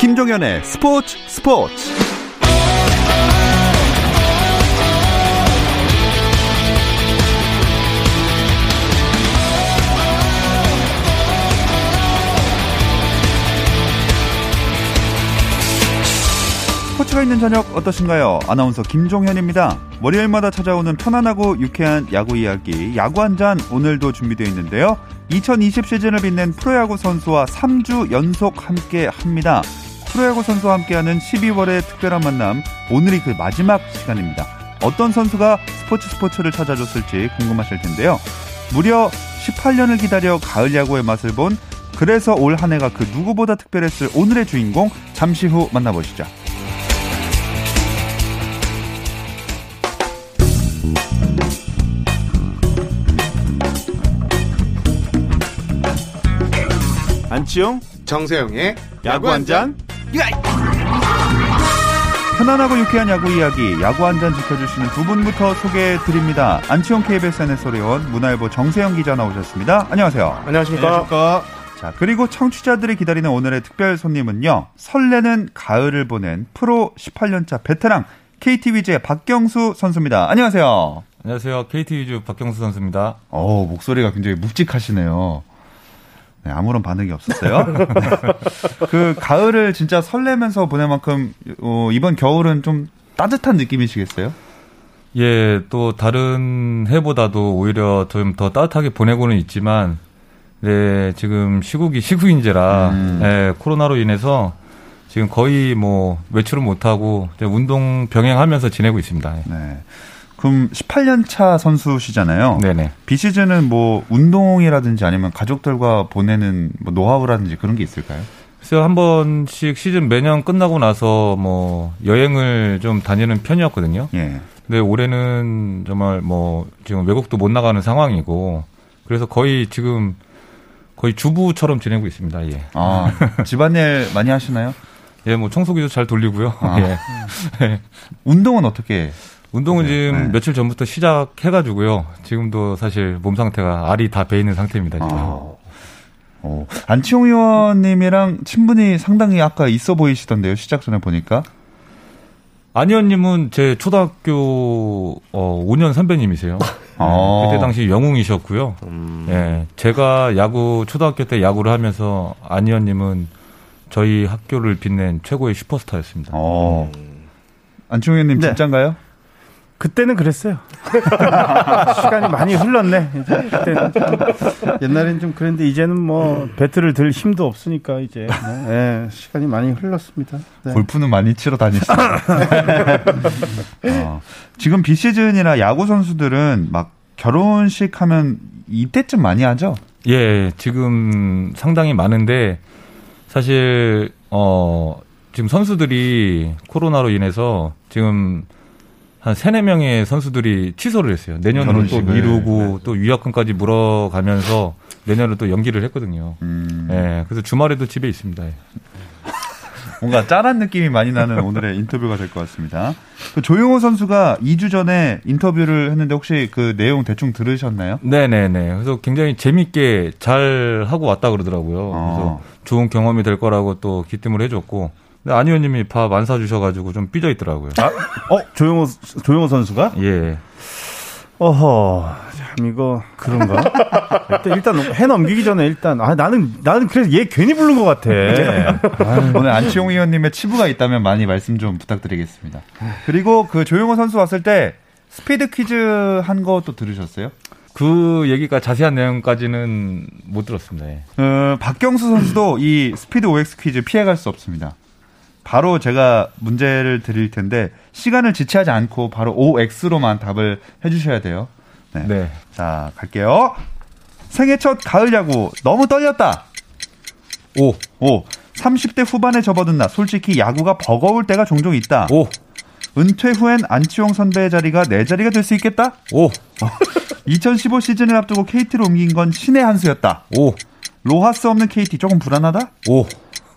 김종현의 스포츠 스포츠 스포츠가 있는 저녁 어떠신가요? 아나운서 김종현입니다. 월요일마다 찾아오는 편안하고 유쾌한 야구 이야기 야구 한 잔 오늘도 준비되어 있는데요. 2020 시즌을 빛낸 프로야구 선수와 3주 연속 함께 합니다. 프로야구 선수와 함께하는 12월의 특별한 만남 오늘이 그 마지막 시간입니다. 어떤 선수가 스포츠 스포츠를 찾아줬을지 궁금하실 텐데요. 무려 18년을 기다려 가을 야구의 맛을 본 그래서 올 한 해가 그 누구보다 특별했을 오늘의 주인공 잠시 후 만나보시죠. 안치용 정세영의 야구 한 잔. 편안하고 유쾌한 야구 이야기, 야구 한 잔 지켜주시는 두 분부터 소개해 드립니다. 안치홍 KBS NS소리원 문화일보 정세영 기자 나오셨습니다. 안녕하세요. 안녕하십니까. 안녕하십니까. 자, 그리고 청취자들이 기다리는 오늘의 특별 손님은요. 설레는 가을을 보낸 프로 18년차 베테랑 KT 위즈의 박경수 선수입니다. 안녕하세요. 안녕하세요. KT 위즈 박경수 선수입니다. 어, 목소리가 굉장히 묵직하시네요. 네, 아무런 반응이 없었어요. 네. 그 가을을 진짜 설레면서 보낼 만큼 어, 이번 겨울은 좀 따뜻한 느낌이시겠어요? 예, 또 다른 해보다도 오히려 좀 더 따뜻하게 보내고는 있지만, 네, 지금 시국이 시국인지라, 음. 예, 코로나로 인해서 지금 거의 뭐 외출을 못하고 운동 병행하면서 지내고 있습니다. 예. 네. 그럼 18년 차 선수시잖아요. 네네. 비시즌은 뭐 운동이라든지 아니면 가족들과 보내는 뭐 노하우라든지 그런 게 있을까요? 그래서 한 번씩 시즌 매년 끝나고 나서 뭐 여행을 좀 다니는 편이었거든요. 예. 근데 올해는 정말 뭐 지금 외국도 못 나가는 상황이고 그래서 거의 지금 거의 주부처럼 지내고 있습니다. 예. 아, 집안일 많이 하시나요? 예, 뭐 청소기도 잘 돌리고요. 아. 예. 운동은 어떻게? 운동은 네, 지금 네. 며칠 전부터 시작해가지고요. 지금도 사실 몸 상태가 알이 다 배 있는 상태입니다. 지금. 아, 어, 안치홍 의원님이랑 친분이 상당히 아까 있어 보이시던데요. 시작 전에 보니까. 안희원님은 제 초등학교 어, 5년 선배님이세요. 어. 그때 당시 영웅이셨고요. 음. 예, 제가 야구 초등학교 때 야구를 하면서 안희원님은 저희 학교를 빛낸 최고의 슈퍼스타였습니다. 어. 안치홍 의원님 네. 진짠가요? 그때는 그랬어요. 시간이 많이 흘렀네. 이제 그때는 좀 옛날엔 좀 그랬는데 이제는 뭐 배트를 들 힘도 없으니까 이제 네, 예, 시간이 많이 흘렀습니다. 네. 골프는 많이 치러 다니시죠. 어, 지금 비시즌이나 야구 선수들은 막 결혼식 하면 이때쯤 많이 하죠? 예, 지금 상당히 많은데 사실 어 지금 선수들이 코로나로 인해서 지금 한 세네 명의 선수들이 취소를 했어요. 내년으로 또 결혼식을. 미루고 또 유학금까지 물어가면서 내년으로 또 연기를 했거든요. 음, 예, 그래서 주말에도 집에 있습니다. 예. 뭔가 짠한 느낌이 많이 나는 오늘의 인터뷰가 될 것 같습니다. 그 조용호 선수가 2주 전에 인터뷰를 했는데 혹시 그 내용 대충 들으셨나요? 네네네. 그래서 굉장히 재밌게 잘 하고 왔다 그러더라고요. 어. 그래서 좋은 경험이 될 거라고 또 기뜸을 해줬고. 근데 안 의원님이 밥 안 사주셔가지고 좀 삐져 있더라고요. 어 조용호 조용호 선수가 예. 어허 참 이거 그런가? 일단, 일단 해 넘기기 전에 일단 아 나는 나는 그래서 얘 괜히 부른 것 같아. 오늘 안치홍 의원님의 치부가 있다면 많이 말씀 좀 부탁드리겠습니다. 그리고 그 조용호 선수 왔을 때 스피드 퀴즈 한 것도 들으셨어요? 그 얘기가 자세한 내용까지는 못 들었습니다. 예. 어, 박경수 선수도 이 스피드 OX 퀴즈 피해갈 수 없습니다. 바로 제가 문제를 드릴 텐데 시간을 지체하지 않고 바로 OX로만 답을 해주셔야 돼요. 네. 네. 자 갈게요. 생애 첫 가을 야구 너무 떨렸다. 오. 오. 30대 후반에 접어든 나 솔직히 야구가 버거울 때가 종종 있다. 오. 은퇴 후엔 안치홍 선배의 자리가 내 자리가 될 수 있겠다. 오. 2015 시즌을 앞두고 KT로 옮긴 건 신의 한 수였다. 오. 로하스 없는 KT 조금 불안하다. 오.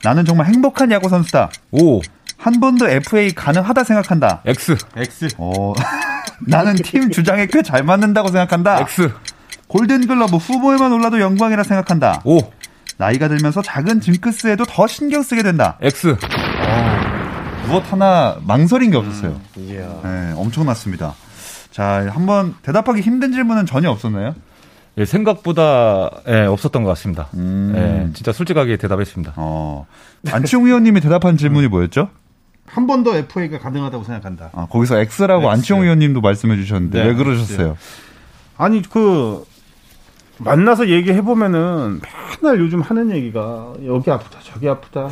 나는 정말 행복한 야구 선수다. 오. 한 번 더 FA 가능하다 생각한다. X. X. 어, 나는 팀 주장에 꽤 잘 맞는다고 생각한다. X. 골든글러브 후보에만 올라도 영광이라 생각한다. 오. 나이가 들면서 작은 징크스에도 더 신경 쓰게 된다. X. 무엇 하나 망설인 게 없었어요. 음, 네, 엄청났습니다. 자, 한번 대답하기 힘든 질문은 전혀 없었나요? 예, 생각보다 예, 없었던 것 같습니다. 음. 예, 진짜 솔직하게 대답했습니다. 어. 안치홍 의원님이 대답한 질문이 뭐였죠? 한 번 더 FA가 가능하다고 생각한다. 아, 거기서 X라고 X. 안치홍 의원님도 말씀해 주셨는데 네, 왜 그러셨어요? 아니 그 만나서 얘기해 보면은 맨날 요즘 하는 얘기가 여기 아프다 저기 아프다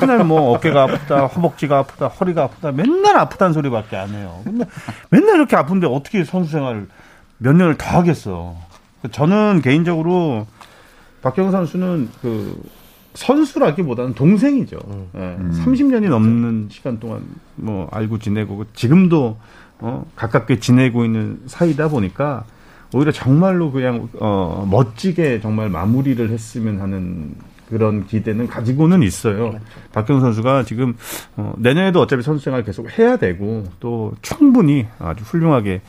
맨날 뭐 어깨가 아프다 허벅지가 아프다 허리가 아프다 맨날 아프다는 소리밖에 안 해요. 근데 맨날 이렇게 아픈데 어떻게 선수 생활 몇 년을 더 하겠어. 저는 개인적으로 박경 선수는 그 선수라기보다는 동생이죠. 음. 네. 음. 30년이 넘는 시간 동안 뭐 알고 지내고 지금도 어 가깝게 지내고 있는 사이다 보니까 오히려 정말로 그냥 어 멋지게 정말 마무리를 했으면 하는 그런 기대는 가지고는 있어요. 그렇죠. 박경 선수가 지금 어 내년에도 어차피 선수 생활 계속 해야 되고 또 충분히 아주 훌륭하게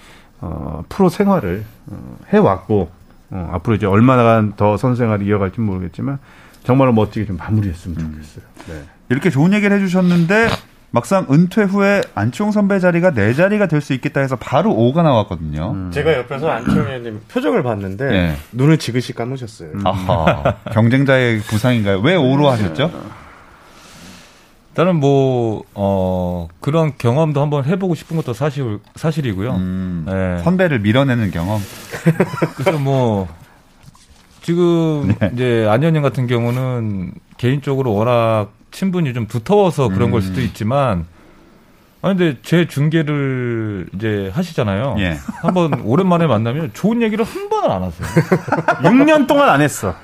어 프로 생활을 어 해왔고 어 앞으로 이제 얼마나 더 선수 생활을 이어갈지 모르겠지만 정말로 멋지게 좀 마무리했으면 좋겠어요. 네. 이렇게 좋은 얘기를 해주셨는데 막상 은퇴 후에 안치홍 선배 자리가 내 자리가 될 수 있겠다 해서 바로 5가 나왔거든요. 음. 제가 옆에서 안치홍 의원님 표정을 봤는데 네. 눈을 지그시 감으셨어요. 음. 아하. 경쟁자의 부상인가요? 왜 5로 하셨죠? 일단은 뭐, 어, 그런 경험도 한번 해보고 싶은 것도 사실, 사실이고요. 음, 네. 선배를 밀어내는 경험? 그래서 뭐, 지금 네. 이제 안 의원님 같은 경우는 개인적으로 워낙 친분이 좀 두터워서 그런 음. 걸 수도 있지만 아니 근데 제 중계를 이제 하시잖아요. 예. 한번 오랜만에 만나면 좋은 얘기를 한 번을 안 하세요. 6년 동안 안 했어.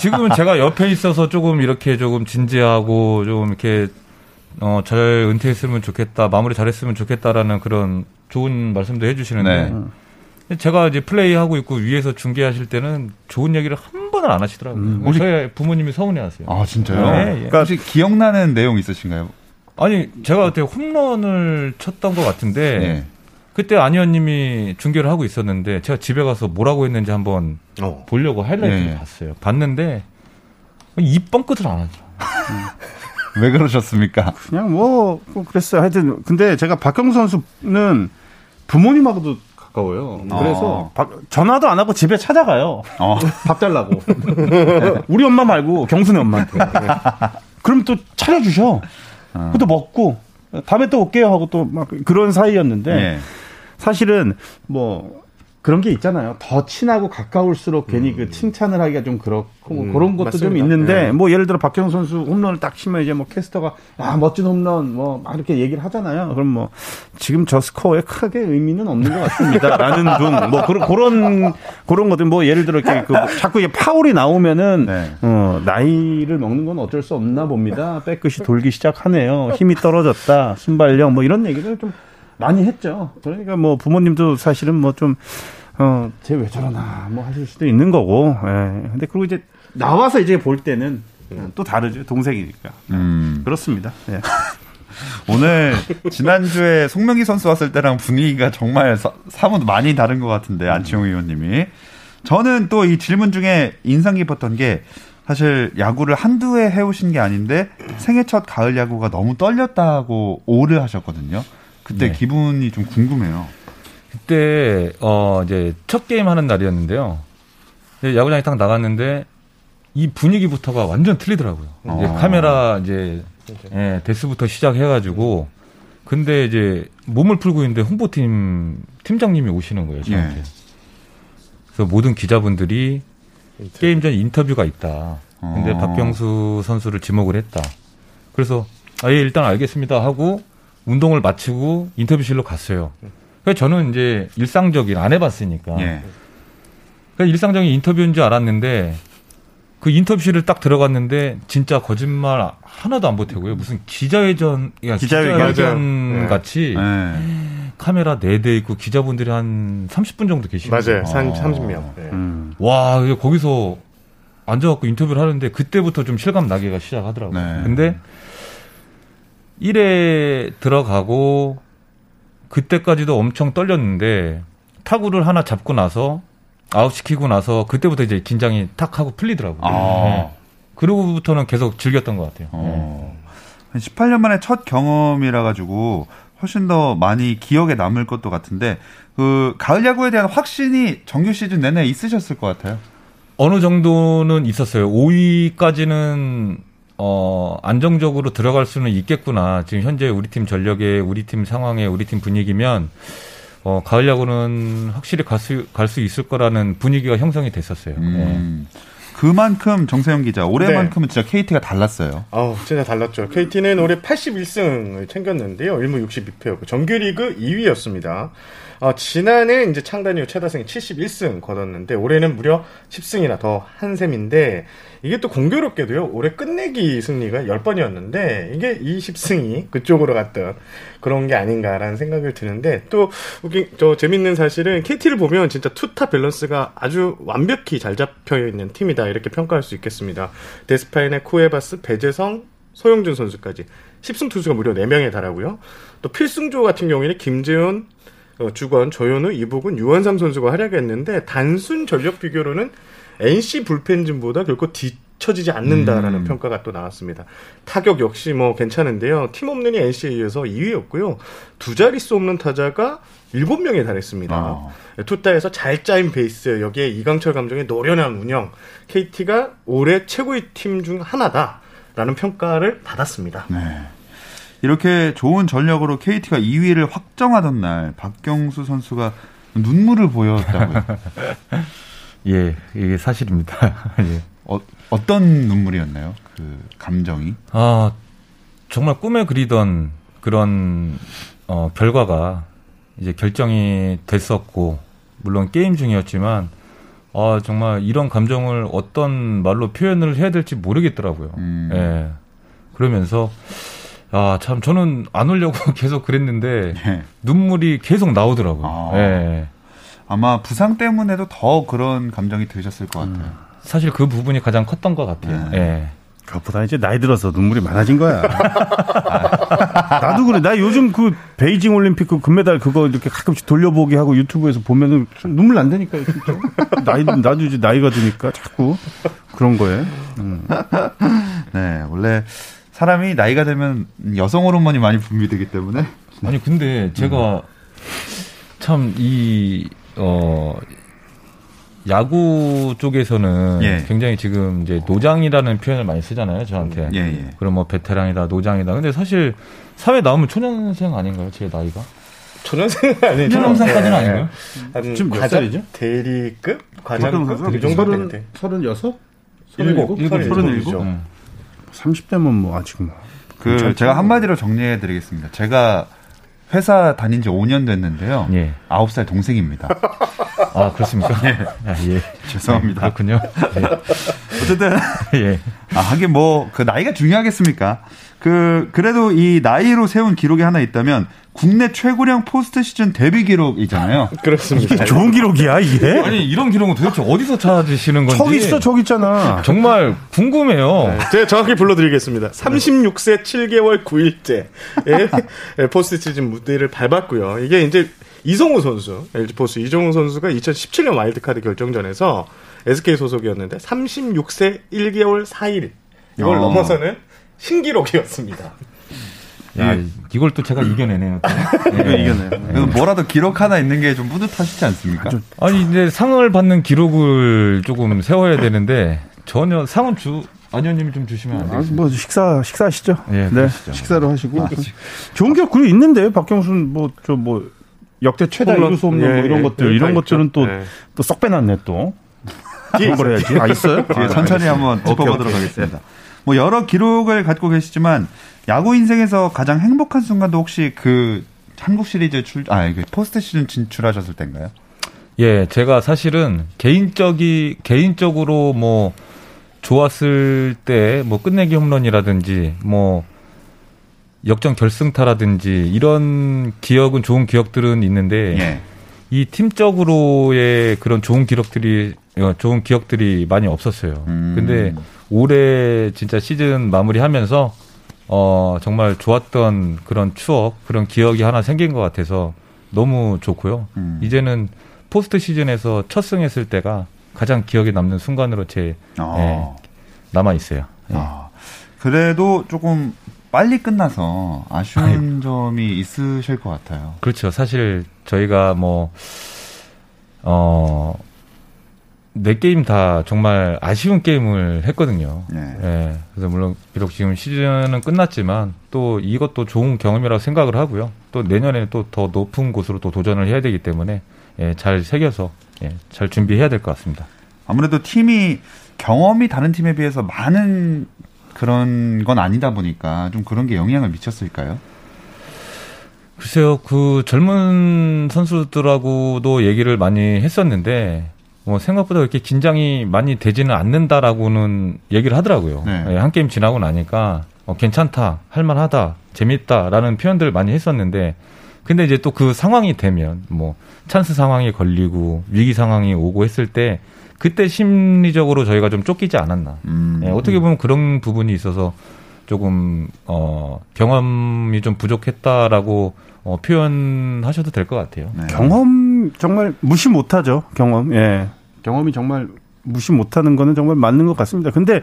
지금은 제가 옆에 있어서 조금 이렇게 조금 진지하고 좀 이렇게 어, 잘 은퇴했으면 좋겠다, 마무리 잘했으면 좋겠다라는 그런 좋은 말씀도 해주시는데 네. 제가 이제 플레이하고 있고 위에서 중계하실 때는 좋은 얘기를 한 번을 안 하시더라고요. 음, 혹시... 저희 부모님이 서운해하세요. 아 진짜요? 네, 예. 그러니까 혹시 기억나는 내용 있으신가요? 아니 제가 그때 홈런을 쳤던 것 같은데 네. 그때 안 의원님이 중계를 하고 있었는데 제가 집에 가서 뭐라고 했는지 한번 어. 보려고 하이라이트를 네. 봤어요. 봤는데 입 뻥끗을 안 하죠. 왜 그러셨습니까? 그냥 뭐, 뭐 그랬어요. 하여튼 근데 제가 박경 선수는 부모님하고도 가까워요. 그래서 어. 전화도 안 하고 집에 찾아가요. 어. 밥 달라고. 우리 엄마 말고 경순이 엄마한테. 그럼 또 차려주셔. 어. 그것도 먹고 다음에 또 올게요 하고 또 막 그런 사이였는데 네. 사실은 뭐 그런 게 있잖아요. 더 친하고 가까울수록 괜히 그 음. 그 칭찬을 하기가 좀 그렇고 뭐 음, 그런 것도 맞습니다. 좀 있는데 네. 뭐 예를 들어 박경 선수 홈런을 딱 치면 이제 뭐 캐스터가 아 멋진 홈런 뭐 막 이렇게 얘기를 하잖아요. 그럼 뭐 지금 저 스코어에 크게 의미는 없는 것 같습니다.라는 둥 뭐 그런 그런 그런 것들 뭐 예를 들어 이렇게 그 자꾸 이게 파울이 나오면은 네. 어 나이를 먹는 건 어쩔 수 없나 봅니다. 백끝이 돌기 시작하네요. 힘이 떨어졌다. 순발력 뭐 이런 얘기를 좀 많이 했죠. 그러니까 뭐 부모님도 사실은 뭐 좀, 어, 쟤 왜 저러나, 뭐 하실 수도 있는 거고, 예. 근데 그리고 이제 나와서 이제 볼 때는 또 다르죠. 동생이니까. 음. 그렇습니다. 예. 오늘 지난주에 송명기 선수 왔을 때랑 분위기가 정말 사, 사뭇 많이 다른 것 같은데 안치홍 의원님이 저는 또 이 질문 중에 인상 깊었던 게 사실 야구를 한두 해 해오신 게 아닌데 생애 첫 가을 야구가 너무 떨렸다고 오를 하셨거든요. 그때 네. 기분이 좀 궁금해요. 그때 어 이제 첫 게임 하는 날이었는데요. 야구장에 딱 나갔는데 이 분위기부터가 완전 틀리더라고요. 어. 이제 카메라 이제 예, 데스부터 시작해가지고 근데 이제 몸을 풀고 있는데 홍보팀 팀장님이 오시는 거예요. 저한테. 예. 그래서 모든 기자분들이 인터뷰. 게임 전 인터뷰가 있다. 근데 어. 박경수 선수를 지목을 했다. 그래서 아예 일단 알겠습니다 하고 운동을 마치고 인터뷰실로 갔어요. 그래서 저는 이제 일상적인 안 해봤으니까. 예. 그러니까 일상적인 인터뷰인 줄 알았는데 그 인터뷰실을 딱 들어갔는데 진짜 거짓말 하나도 안 보태고요. 무슨 기자회전, 기자회견, 같이 네. 카메라 4대 있고 기자분들이 한 30분 정도 계시고 맞아요. 30명. 아. 네. 음. 와, 거기서 앉아갖고 인터뷰를 하는데 그때부터 좀 실감 나기가 시작하더라고요. 네. 근데 1회 들어가고 그때까지도 엄청 떨렸는데 타구를 하나 잡고 나서 아웃시키고 나서 그때부터 이제 긴장이 탁 하고 풀리더라고요. 아. 네. 그러고부터는 계속 즐겼던 것 같아요. 어. 네. 한 18년 만에 첫 경험이라 가지고 훨씬 더 많이 기억에 남을 것도 같은데 그 가을 야구에 대한 확신이 정규 시즌 내내 있으셨을 것 같아요. 어느 정도는 있었어요. 5위까지는 어 안정적으로 들어갈 수는 있겠구나. 지금 현재 우리 팀 전력에 우리 팀 상황에 우리 팀 분위기면 어 가을 야구는 확실히 갈 수 갈 수 있을 거라는 분위기가 형성이 됐었어요. 음. 네. 그만큼 정세영 기자 올해만큼은 네. 진짜 KT가 달랐어요. 아, 진짜 달랐죠. KT는 올해 81승을 챙겼는데요. 1무 62패였고 정규리그 2위였습니다. 어, 지난해 이제 창단 이후 최다승이 71승 거뒀는데 올해는 무려 10승이나 더 한 셈인데 이게 또 공교롭게도요. 올해 끝내기 승리가 10번이었는데 이게 이 10승이 그쪽으로 갔던 그런 게 아닌가라는 생각을 드는데 또 웃긴 저 재밌는 사실은 KT를 보면 진짜 투타 밸런스가 아주 완벽히 잘 잡혀 있는 팀이다 이렇게 평가할 수 있겠습니다. 데스파이네 쿠에바스, 배제성, 소형준 선수까지 10승 투수가 무려 4명에 달하고요. 또 필승조 같은 경우에는 김재윤, 어, 주권, 조현우, 이보근, 유원상 선수가 활약했는데 단순 전력 비교로는 NC 불펜진보다 결코 뒤처지지 않는다라는 음. 평가가 또 나왔습니다. 타격 역시 뭐 괜찮은데요. 팀 없는이 NC에 이어서 2위였고요. 두 자릿수 없는 타자가 7명에 달했습니다. 아. 투타에서 잘 짜인 베이스, 여기에 이강철 감독의 노련한 운영, KT가 올해 최고의 팀 중 하나다라는 평가를 받았습니다. 네. 이렇게 좋은 전력으로 KT가 2위를 확정하던 날 박경수 선수가 눈물을 보였다고요. 예, 이게 사실입니다. 예. 어, 어떤 눈물이었나요? 그 감정이? 아, 정말 꿈에 그리던 그런 어, 결과가 이제 결정이 됐었고 물론 게임 중이었지만 아, 정말 이런 감정을 어떤 말로 표현을 해야 될지 모르겠더라고요. 음. 예. 그러면서 아, 참, 저는 안 울려고 계속 그랬는데, 예. 눈물이 계속 나오더라고요. 아. 예. 아마 부상 때문에도 더 그런 감정이 드셨을 것 같아요. 음. 사실 그 부분이 가장 컸던 것 같아요. 네. 예. 그것보다 이제 나이 들어서 눈물이 많아진 거야. 나도 그래. 나 요즘 그 베이징 올림픽 그 금메달 그거 이렇게 가끔씩 돌려보기 하고 유튜브에서 보면은 눈물 안 되니까 진짜. 나이 나도 이제 나이가 드니까 자꾸 그런 거에. 음. 네, 원래 사람이 나이가 되면 여성 호르몬이 많이 분비되기 때문에. 아니 근데 제가 음. 참이 어 야구 쪽에서는 예. 굉장히 지금 이제 노장이라는 표현을 많이 쓰잖아요, 저한테. 예, 예. 그럼 뭐 베테랑이다, 노장이다. 근데 사실 사회 나오면 초년생 아닌가요, 제 나이가? 초년생 아니에요. 초년생까지는 아닌가요? 한 지금 몇 살이죠? 대리급? 과장급? 그 정도는 36? 37? 37? 30대면 뭐 아직 뭐. 그 제가 한마디로 정리해 드리겠습니다. 제가 회사 다닌 지 5년 됐는데요. 예. 9살 동생입니다. 아, 그렇습니까? 예. 아, 예. 죄송합니다. 네, 그렇군요. 예. 어쨌든. 예. 아, 하긴 뭐, 그 나이가 중요하겠습니까? 그, 그래도 이 나이로 세운 기록이 하나 있다면 국내 최고령 포스트 시즌 데뷔 기록이잖아요. 그렇습니다. 이게 좋은 기록이야, 이게? 아니, 이런 기록은 도대체 어디서 찾으시는 건지. 저기 있어, 저기 있잖아. 정말 궁금해요. 네, 제가 정확히 불러드리겠습니다. 36세 7개월 9일째 포스트 시즌 무대를 밟았고요. 이게 이제 이성우 선수, LG 포수 이성우 선수가 2017년 와일드카드 결정전에서 SK 소속이었는데 36세 1개월 4일 이걸 어. 넘어서는 신기록이었습니다. 야, 예. 이걸 또 제가 이겨내네요. 네. 이겨내요. 네. 뭐라도 기록 하나 있는 게 좀 뿌듯하시지 않습니까? 아니, 이제 상을 받는 기록을 조금 세워야 되는데 전혀 상은 주 안현님이 좀 주시면 안 돼요? 아, 뭐 식사 식사하시죠. 예, 네, 네 식사로 하시고 아, 좋은 기록 그리 있는데 박경수는 뭐 저뭐 뭐 역대 최다 이루수 없는 뭐 예, 뭐 이런 예, 것들 이런 것들은 또또썩 빼놨네 또. 뒤에 해야지. 아 있어요? 뒤에 아, 천천히 한번 짚어보도록 하겠습니다. 뭐 여러 기록을 갖고 계시지만 야구 인생에서 가장 행복한 순간도 혹시 그 한국 시리즈 출, 아, 그 포스트 시즌 진출하셨을 때인가요? 예, 제가 사실은 개인적이, 개인적으로 뭐 좋았을 때 뭐 끝내기 홈런이라든지 뭐 역전 결승타라든지 이런 기억은 좋은 기억들은 있는데 예. 이 팀적으로의 그런 좋은 기록들이 어, 좋은 기억들이 많이 없었어요. 음. 근데 올해 진짜 시즌 마무리하면서 어 정말 좋았던 그런 추억, 그런 기억이 하나 생긴 것 같아서 너무 좋고요. 음. 이제는 포스트 시즌에서 첫 승했을 때가 가장 기억에 남는 순간으로 제 아. 예, 남아 있어요. 예. 아. 그래도 조금 빨리 끝나서 아쉬운 아유. 점이 있으실 것 같아요. 그렇죠. 사실 저희가 뭐, 어, 네 게임 다 정말 아쉬운 게임을 했거든요. 네. 네. 그래서 물론 비록 지금 시즌은 끝났지만 또 이것도 좋은 경험이라고 생각을 하고요. 또 내년에 또 더 높은 곳으로 또 도전을 해야 되기 때문에 예, 잘 새겨서 예, 잘 준비해야 될 것 같습니다. 아무래도 팀이 경험이 다른 팀에 비해서 많은 그런 건 아니다 보니까 좀 그런 게 영향을 미쳤을까요? 글쎄요, 그 젊은 선수들하고도 얘기를 많이 했었는데, 뭐 생각보다 그렇게 긴장이 많이 되지는 않는다라고는 얘기를 하더라고요. 네. 네, 한 게임 지나고 나니까 어, 괜찮다, 할만하다, 재밌다라는 표현들을 많이 했었는데, 근데 이제 또 그 상황이 되면 뭐 찬스 상황이 걸리고 위기 상황이 오고 했을 때 그때 심리적으로 저희가 좀 쫓기지 않았나. 음. 네, 어떻게 보면 그런 부분이 있어서 조금 어 경험이 좀 부족했다라고 어, 표현하셔도 될 것 같아요. 네. 경험 정말 무시 못하죠. 경험. 예. 경험이 정말 무시 못하는 거는 정말 맞는 것 같습니다. 근데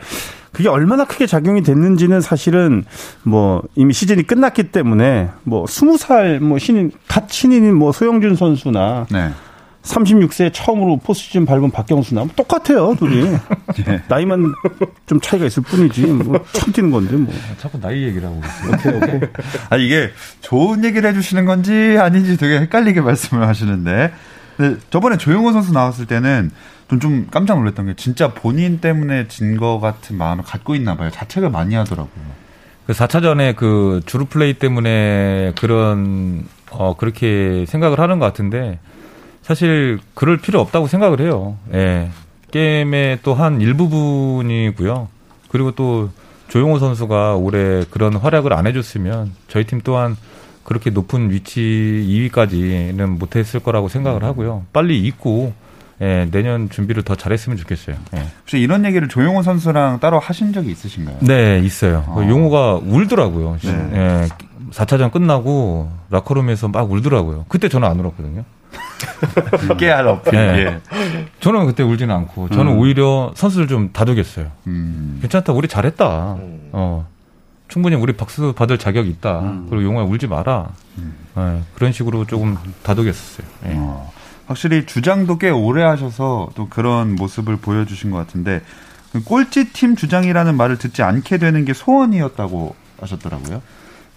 그게 얼마나 크게 작용이 됐는지는 사실은 뭐 이미 시즌이 끝났기 때문에 뭐 스무 살 뭐 신인 갓 신인인 뭐 소영준 선수나 네. 36세 처음으로 포스시즌 밟은 박경수나 뭐 똑같아요, 둘이. 네. 나이만 좀 차이가 있을 뿐이지. 뭐 처음 뛰는 건데 뭐. 아, 자꾸 나이 얘기를 하고 있어요. 오케이, 오케이. 아, 이게 좋은 얘기를 해주시는 건지 아닌지 되게 헷갈리게 말씀을 하시는데. 저번에 조용호 선수 나왔을 때는 좀, 좀 깜짝 놀랐던 게 진짜 본인 때문에 진 거 같은 마음을 갖고 있나 봐요. 자책을 많이 하더라고요. 그 4차전에 그 주루 플레이 때문에 그런, 어, 그렇게 생각을 하는 것 같은데 사실 그럴 필요 없다고 생각을 해요. 예. 게임의 또 한 일부분이고요. 그리고 또 조용호 선수가 올해 그런 활약을 안 해줬으면 저희 팀 또한 그렇게 높은 위치 2위까지는 못했을 거라고 생각을 하고요. 빨리 잊고 예, 내년 준비를 더 잘했으면 좋겠어요. 예. 혹시 이런 얘기를 조용호 선수랑 따로 하신 적이 있으신가요? 네, 있어요. 어. 용호가 울더라고요. 네. 예, 4차전 끝나고 라커룸에서 막 울더라고요. 그때 저는 안 울었거든요. 깨알 어필. 네. 예. 저는 그때 울지는 않고 저는 음. 오히려 선수를 좀 다독였어요. 음. 괜찮다, 우리 잘했다. 음. 어, 충분히 우리 박수 받을 자격이 있다. 음. 그리고 용호야 울지 마라. 네, 그런 식으로 조금 다독였었어요. 네. 어. 확실히 주장도 꽤 오래 하셔서 또 그런 모습을 보여주신 것 같은데 꼴찌 팀 주장이라는 말을 듣지 않게 되는 게 소원이었다고 하셨더라고요.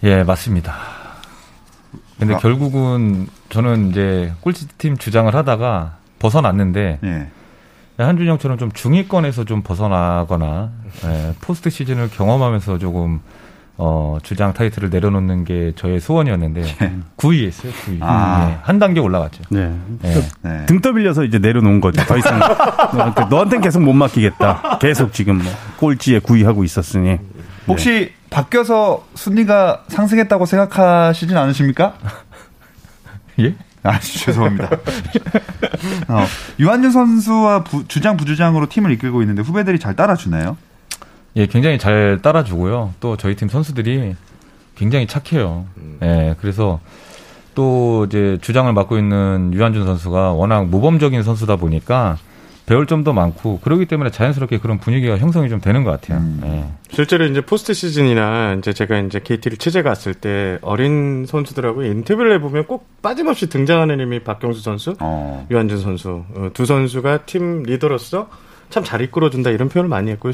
예, 맞습니다. 근데 아. 결국은 저는 이제 꼴찌팀 주장을 하다가 벗어났는데 예. 한준영처럼 좀 중위권에서 좀 벗어나거나 예, 포스트 시즌을 경험하면서 조금 어, 주장 타이틀을 내려놓는 게 저의 소원이었는데 예. 9위에 했어요. 9위. 아. 네, 한 단계 올라갔죠. 네. 네. 네. 등 떠밀려서 이제 내려놓은 거죠. 더 이상 너한테, 너한테는 계속 못 맡기겠다. 계속 지금 뭐 꼴찌에 9위 하고 있었으니. 혹시 바뀌어서 순위가 상승했다고 생각하시진 않으십니까? 예? 아, 죄송합니다. 어, 유한준 선수와 부, 주장, 부주장으로 팀을 이끌고 있는데 후배들이 잘 따라주나요? 예, 굉장히 잘 따라주고요. 또 저희 팀 선수들이 굉장히 착해요. 음. 예, 그래서 또 이제 주장을 맡고 있는 유한준 선수가 워낙 모범적인 선수다 보니까 배울 점도 많고 그러기 때문에 자연스럽게 그런 분위기가 형성이 좀 되는 것 같아요. 음. 네. 실제로 이제 포스트 시즌이나 이제 제가 이제 KT를 취재 갔을 때 어린 선수들하고 인터뷰를 해보면 꼭 빠짐없이 등장하는 이름이 박경수 선수, 어. 유한준 선수 어, 두 선수가 팀 리더로서 참 잘 이끌어준다 이런 표현을 많이 했고요.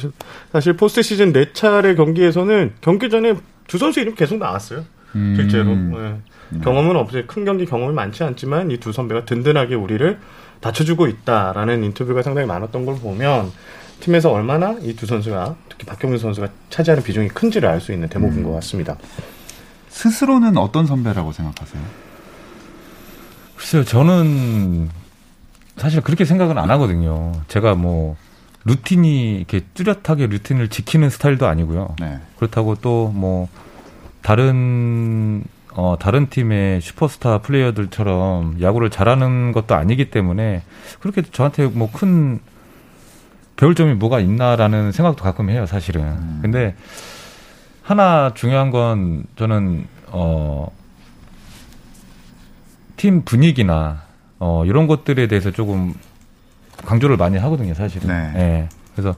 사실 포스트 시즌 네 차례 경기에서는 경기 전에 두 선수 이름 계속 나왔어요. 음. 실제로 네. 음. 경험은 없어요. 큰 경기 경험이 많지 않지만 이 두 선배가 든든하게 우리를 받쳐주고 있다라는 인터뷰가 상당히 많았던 걸 보면 팀에서 얼마나 이 두 선수가 특히 박경민 선수가 차지하는 비중이 큰지를 알 수 있는 대목인 음. 것 같습니다. 스스로는 어떤 선배라고 생각하세요? 글쎄요, 저는 사실 그렇게 생각은 안 하거든요. 제가 뭐 루틴이 이렇게 뚜렷하게 루틴을 지키는 스타일도 아니고요. 네. 그렇다고 또 뭐 다른 어, 다른 팀의 슈퍼스타 플레이어들처럼 야구를 잘하는 것도 아니기 때문에 그렇게 저한테 뭐 큰 배울 점이 뭐가 있나라는 생각도 가끔 해요, 사실은. 음. 근데 하나 중요한 건 저는 어, 팀 분위기나 어, 이런 것들에 대해서 조금 강조를 많이 하거든요, 사실은. 네. 네. 그래서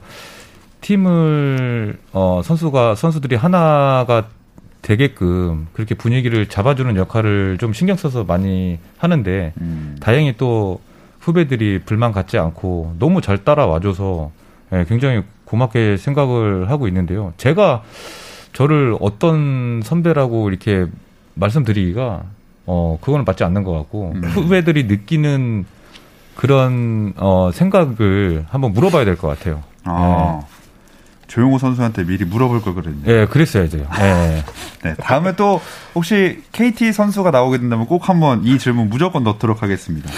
팀을 어 선수가 선수들이 하나가 되게끔 그렇게 분위기를 잡아주는 역할을 좀 신경 써서 많이 하는데 음. 다행히 또 후배들이 불만 갖지 않고 너무 잘 따라와줘서 예, 굉장히 고맙게 생각을 하고 있는데요. 제가 저를 어떤 선배라고 이렇게 말씀드리기가 어 그거는 맞지 않는 것 같고 음. 후배들이 느끼는 그런 어 생각을 한번 물어봐야 될 것 같아요. 아. 네. 조용호 선수한테 미리 물어볼 걸 그랬네요. 예, 그랬어야죠. 예. 네, 다음에 또 혹시 KT 선수가 나오게 된다면 꼭 한번 이 질문 무조건 넣도록 하겠습니다.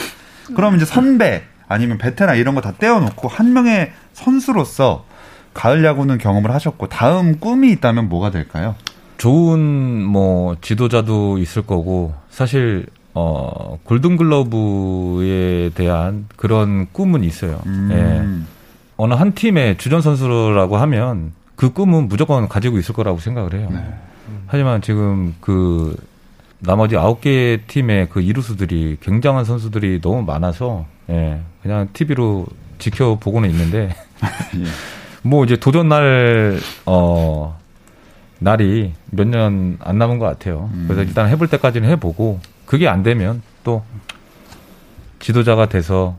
그럼 이제 선배 아니면 베테랑 이런 거 다 떼어놓고 한 명의 선수로서 가을 야구는 경험을 하셨고 다음 꿈이 있다면 뭐가 될까요? 좋은 뭐 지도자도 있을 거고 사실 어 골든글러브에 대한 그런 꿈은 있어요. 음. 예. 어느 한 팀의 주전 선수라고 하면 그 꿈은 무조건 가지고 있을 거라고 생각을 해요. 네. 하지만 지금 그 나머지 아홉 개 팀의 그 이루수들이 굉장한 선수들이 너무 많아서 예, 그냥 TV로 지켜보고는 있는데 예. 뭐 이제 도전 날 어, 날이 몇 년 안 남은 것 같아요. 음. 그래서 일단 해볼 때까지는 해보고 그게 안 되면 또 지도자가 돼서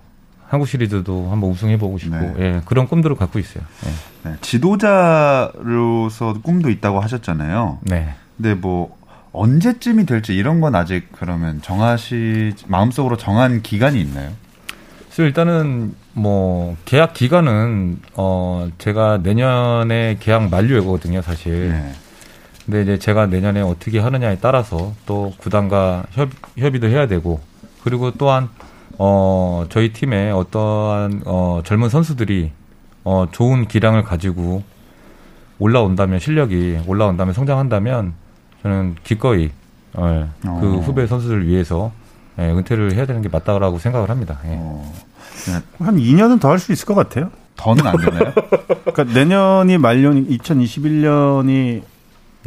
한국 시리즈도 한번 우승해보고 싶고 네. 예, 그런 꿈들을 갖고 있어요. 예. 네, 지도자로서 꿈도 있다고 하셨잖아요. 네. 근데 뭐 언제쯤이 될지 이런 건 아직 그러면 정하시 마음속으로 정한 기간이 있나요? 그래서 일단은 뭐 계약 기간은 어 제가 내년에 계약 만료거든요, 사실. 네. 근데 이제 제가 내년에 어떻게 하느냐에 따라서 또 구단과 협, 협의도 해야 되고 그리고 또한 어, 저희 팀에 어떠한 어, 젊은 선수들이 어, 좋은 기량을 가지고 올라온다면 실력이 올라온다면 성장한다면 저는 기꺼이 어, 그 어. 후배 선수들 위해서 예, 은퇴를 해야 되는 게 맞다고 생각을 합니다. 예. 어. 네. 한 2년은 더 할 수 있을 것 같아요. 더는 안 되나요? 그러니까 내년이 만료 2021년이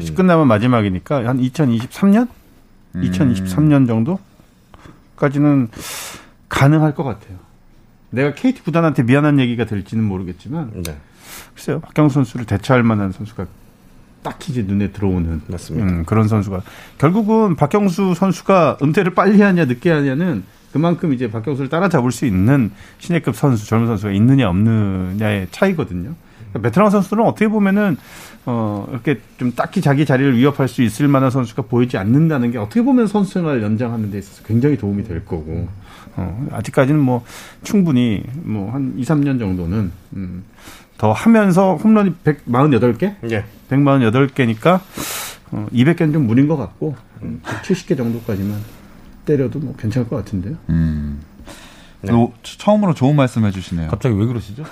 음. 끝나면 마지막이니까 한 2023년? 음. 2023년 정도까지는 가능할 것 같아요. 내가 KT 구단한테 미안한 얘기가 될지는 모르겠지만 네. 글쎄요 박경 선수를 대체할 만한 선수가 딱히 이제 눈에 들어오는 맞습니다. 음, 그런 선수가 결국은 박경수 선수가 은퇴를 빨리 하냐 늦게 하냐는 그만큼 이제 박경수를 따라잡을 수 있는 신예급 선수 젊은 선수가 있느냐 없느냐의 차이거든요. 그러니까 베테랑 선수는 어떻게 보면은 어 이렇게 좀 딱히 자기 자리를 위협할 수 있을 만한 선수가 보이지 않는다는 게 어떻게 보면 선수 생활 연장하는 데 있어서 굉장히 도움이 될 거고 어, 아직까지는 뭐 충분히 뭐 한 2, 3년 정도는 음, 더 하면서 홈런이 148개? 예. 148개니까 어, 200개는 좀 무리인 것 같고 음, 170개 정도까지만 때려도 뭐 괜찮을 것 같은데요. 음. 네. 처음으로 좋은 말씀 해 주시네요. 갑자기 왜 그러시죠?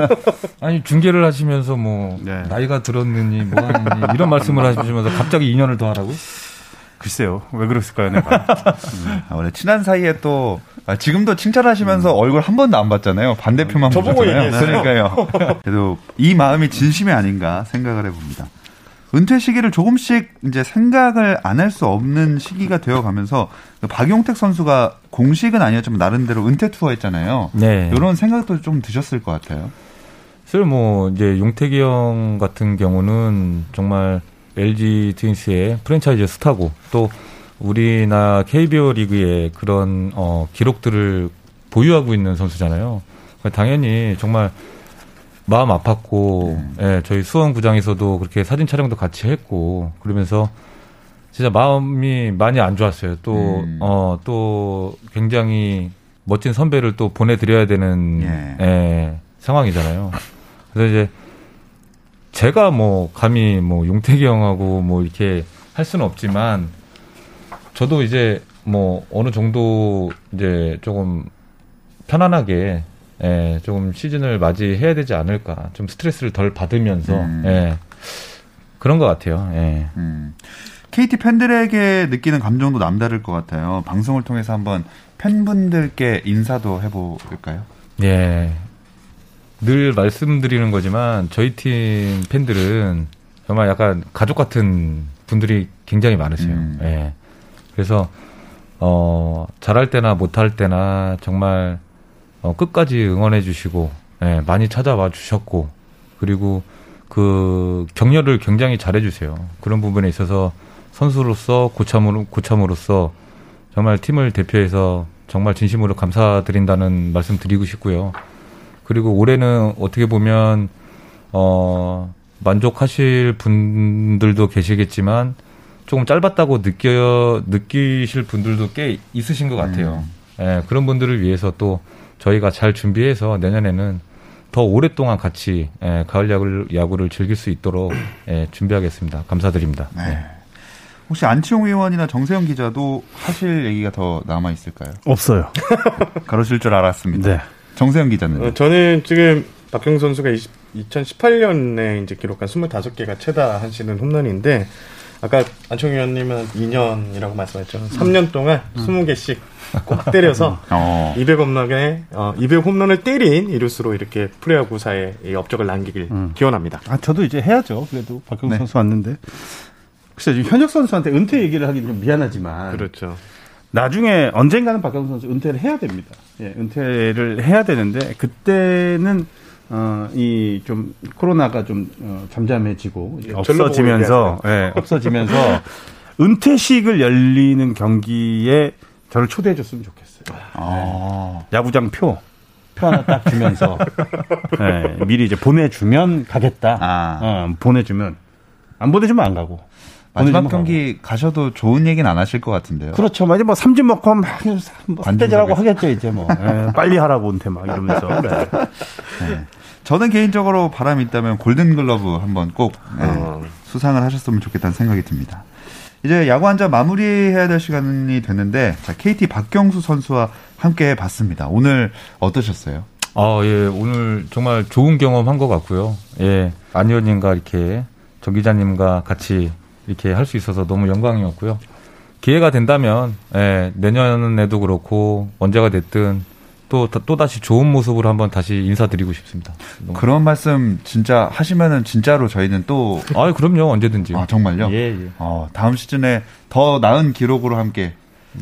아니 중계를 하시면서 뭐 네. 나이가 들었느니 뭐 하느니 이런 말씀을 하시면서 갑자기 2년을 더 하라고? 글쎄요. 왜 그랬을까요, 내가? 음. 아, 원래 친한 사이에 또 아, 지금도 칭찬하시면서 음. 얼굴 한 번도 안 봤잖아요. 반대표만 보셨잖아요. 그러니까요. 그래도 이 마음이 진심이 아닌가 생각을 해봅니다. 은퇴 시기를 조금씩 이제 생각을 안 할 수 없는 시기가 되어 가면서 박용택 선수가 공식은 아니었지만 나름대로 은퇴 투어 했잖아요. 네. 이런 생각도 좀 드셨을 것 같아요. 사실 뭐 이제 용택이 형 같은 경우는 정말 LG 트윈스의 프랜차이즈 스타고 또 우리나라 KBO 리그의 그런 어, 기록들을 보유하고 있는 선수잖아요. 당연히 정말 마음 아팠고, 음. 예, 저희 수원구장에서도 그렇게 사진 촬영도 같이 했고, 그러면서 진짜 마음이 많이 안 좋았어요. 또, 음. 어, 또 굉장히 멋진 선배를 또 보내드려야 되는, 예. 예, 상황이잖아요. 그래서 이제 제가 뭐 감히 뭐 용태기 형하고 뭐 이렇게 할 수는 없지만 저도 이제 뭐 어느 정도 이제 조금 편안하게 예, 조금 시즌을 맞이해야 되지 않을까. 좀 스트레스를 덜 받으면서 음. 예. 그런 것 같아요. 예. 음. KT 팬들에게 느끼는 감정도 남다를 것 같아요. 방송을 통해서 한번 팬분들께 인사도 해볼까요? 예. 늘 말씀드리는 거지만 저희 팀 팬들은 정말 약간 가족 같은 분들이 굉장히 많으세요. 음. 예. 그래서 어 잘할 때나 못할 때나 정말 어, 끝까지 응원해 주시고 예, 많이 찾아와 주셨고 그리고 그 격려를 굉장히 잘해 주세요. 그런 부분에 있어서 선수로서 고참으로 고참으로서 정말 팀을 대표해서 정말 진심으로 감사드린다는 말씀 드리고 싶고요. 그리고 올해는 어떻게 보면 어 만족하실 분들도 계시겠지만 조금 짧았다고 느껴 느끼실 분들도 꽤 있으신 것 같아요. 음. 예, 그런 분들을 위해서 또 저희가 잘 준비해서 내년에는 더 오랫동안 같이 예, 가을 야구를, 야구를 즐길 수 있도록 예, 준비하겠습니다. 감사드립니다. 네. 네. 혹시 안치홍 의원이나 정세영 기자도 하실 얘기가 더 남아 있을까요? 없어요. 그러실 줄 알았습니다. 네. 정세영 기자는? 어, 저는 지금 박경 선수가 20, 2018년에 이제 기록한 25개가 최다 하시는 홈런인데 아까 안청 의원님은 2년이라고 말씀하셨죠. 3년 동안 음. 20개씩 꼭 때려서 어. 200 홈런에 어, 200 홈런을 때린 이루스로 이렇게 이 업적을 남기길 음. 기원합니다. 아 저도 이제 해야죠. 그래도 박경 네. 선수 왔는데. 글쎄 현역 선수한테 은퇴 얘기를 하기 좀 미안하지만. 그렇죠. 나중에 언젠가는 박경 선수 은퇴를 해야 됩니다. 예, 은퇴를 해야 되는데 그때는 어, 이 좀 코로나가 좀 어, 잠잠해지고 없어지면서, 예, 없어지면서 은퇴식을 열리는 경기에 저를 초대해 줬으면 좋겠어요. 아. 네. 야구장 표. 표 하나 딱 주면서 네, 미리 이제 보내주면 가겠다. 아. 어, 보내주면 안 보내주면 안 가고. 마지막 경기 가고. 가셔도 좋은 얘기는 안 하실 것 같은데요. 그렇죠. 뭐 이제 뭐 삼진 먹고 막 관대지라고 하겠죠 이제 뭐 네, 빨리 하라고 은퇴 막 이러면서. 네. 네. 저는 개인적으로 바람이 있다면 골든글러브 한번 꼭 네, 어. 수상을 하셨으면 좋겠다는 생각이 듭니다. 이제 야구 한잔 마무리해야 될 시간이 됐는데 자, KT 박경수 선수와 함께 봤습니다. 오늘 어떠셨어요? 아, 예, 오늘 정말 좋은 경험 한 것 같고요. 예, 안 의원님과 이렇게 정 기자님과 같이 이렇게 할 수 있어서 너무 영광이었고요. 기회가 된다면, 예, 내년에도 그렇고, 언제가 됐든 또, 또 다시 좋은 모습으로 한번 다시 인사드리고 싶습니다. 그런 말씀 진짜 하시면은 진짜로 저희는 또. 아, 그럼요. 언제든지. 아, 정말요? 예, 예. 어, 다음 시즌에 더 나은 기록으로 함께.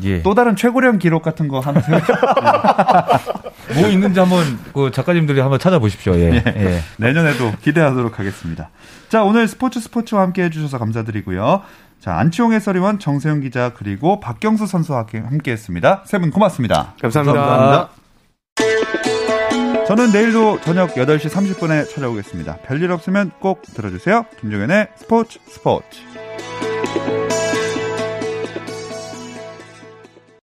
예. 또 다른 최고령 기록 같은 거 하나 세워. 뭐 있는지 한번 그 작가님들이 한번 찾아보십시오. 예. 예. 예. 내년에도 기대하도록 하겠습니다. 자, 오늘 스포츠 스포츠와 함께 해주셔서 감사드리고요. 자, 안치홍 해설위원, 정세영 기자, 그리고 박경수 선수와 함께 했습니다. 세 분 고맙습니다. 감사합니다. 감사합니다. 저는 내일도 저녁 8시 30분에 찾아오겠습니다. 별일 없으면 꼭 들어주세요. 김종현의 스포츠 스포츠.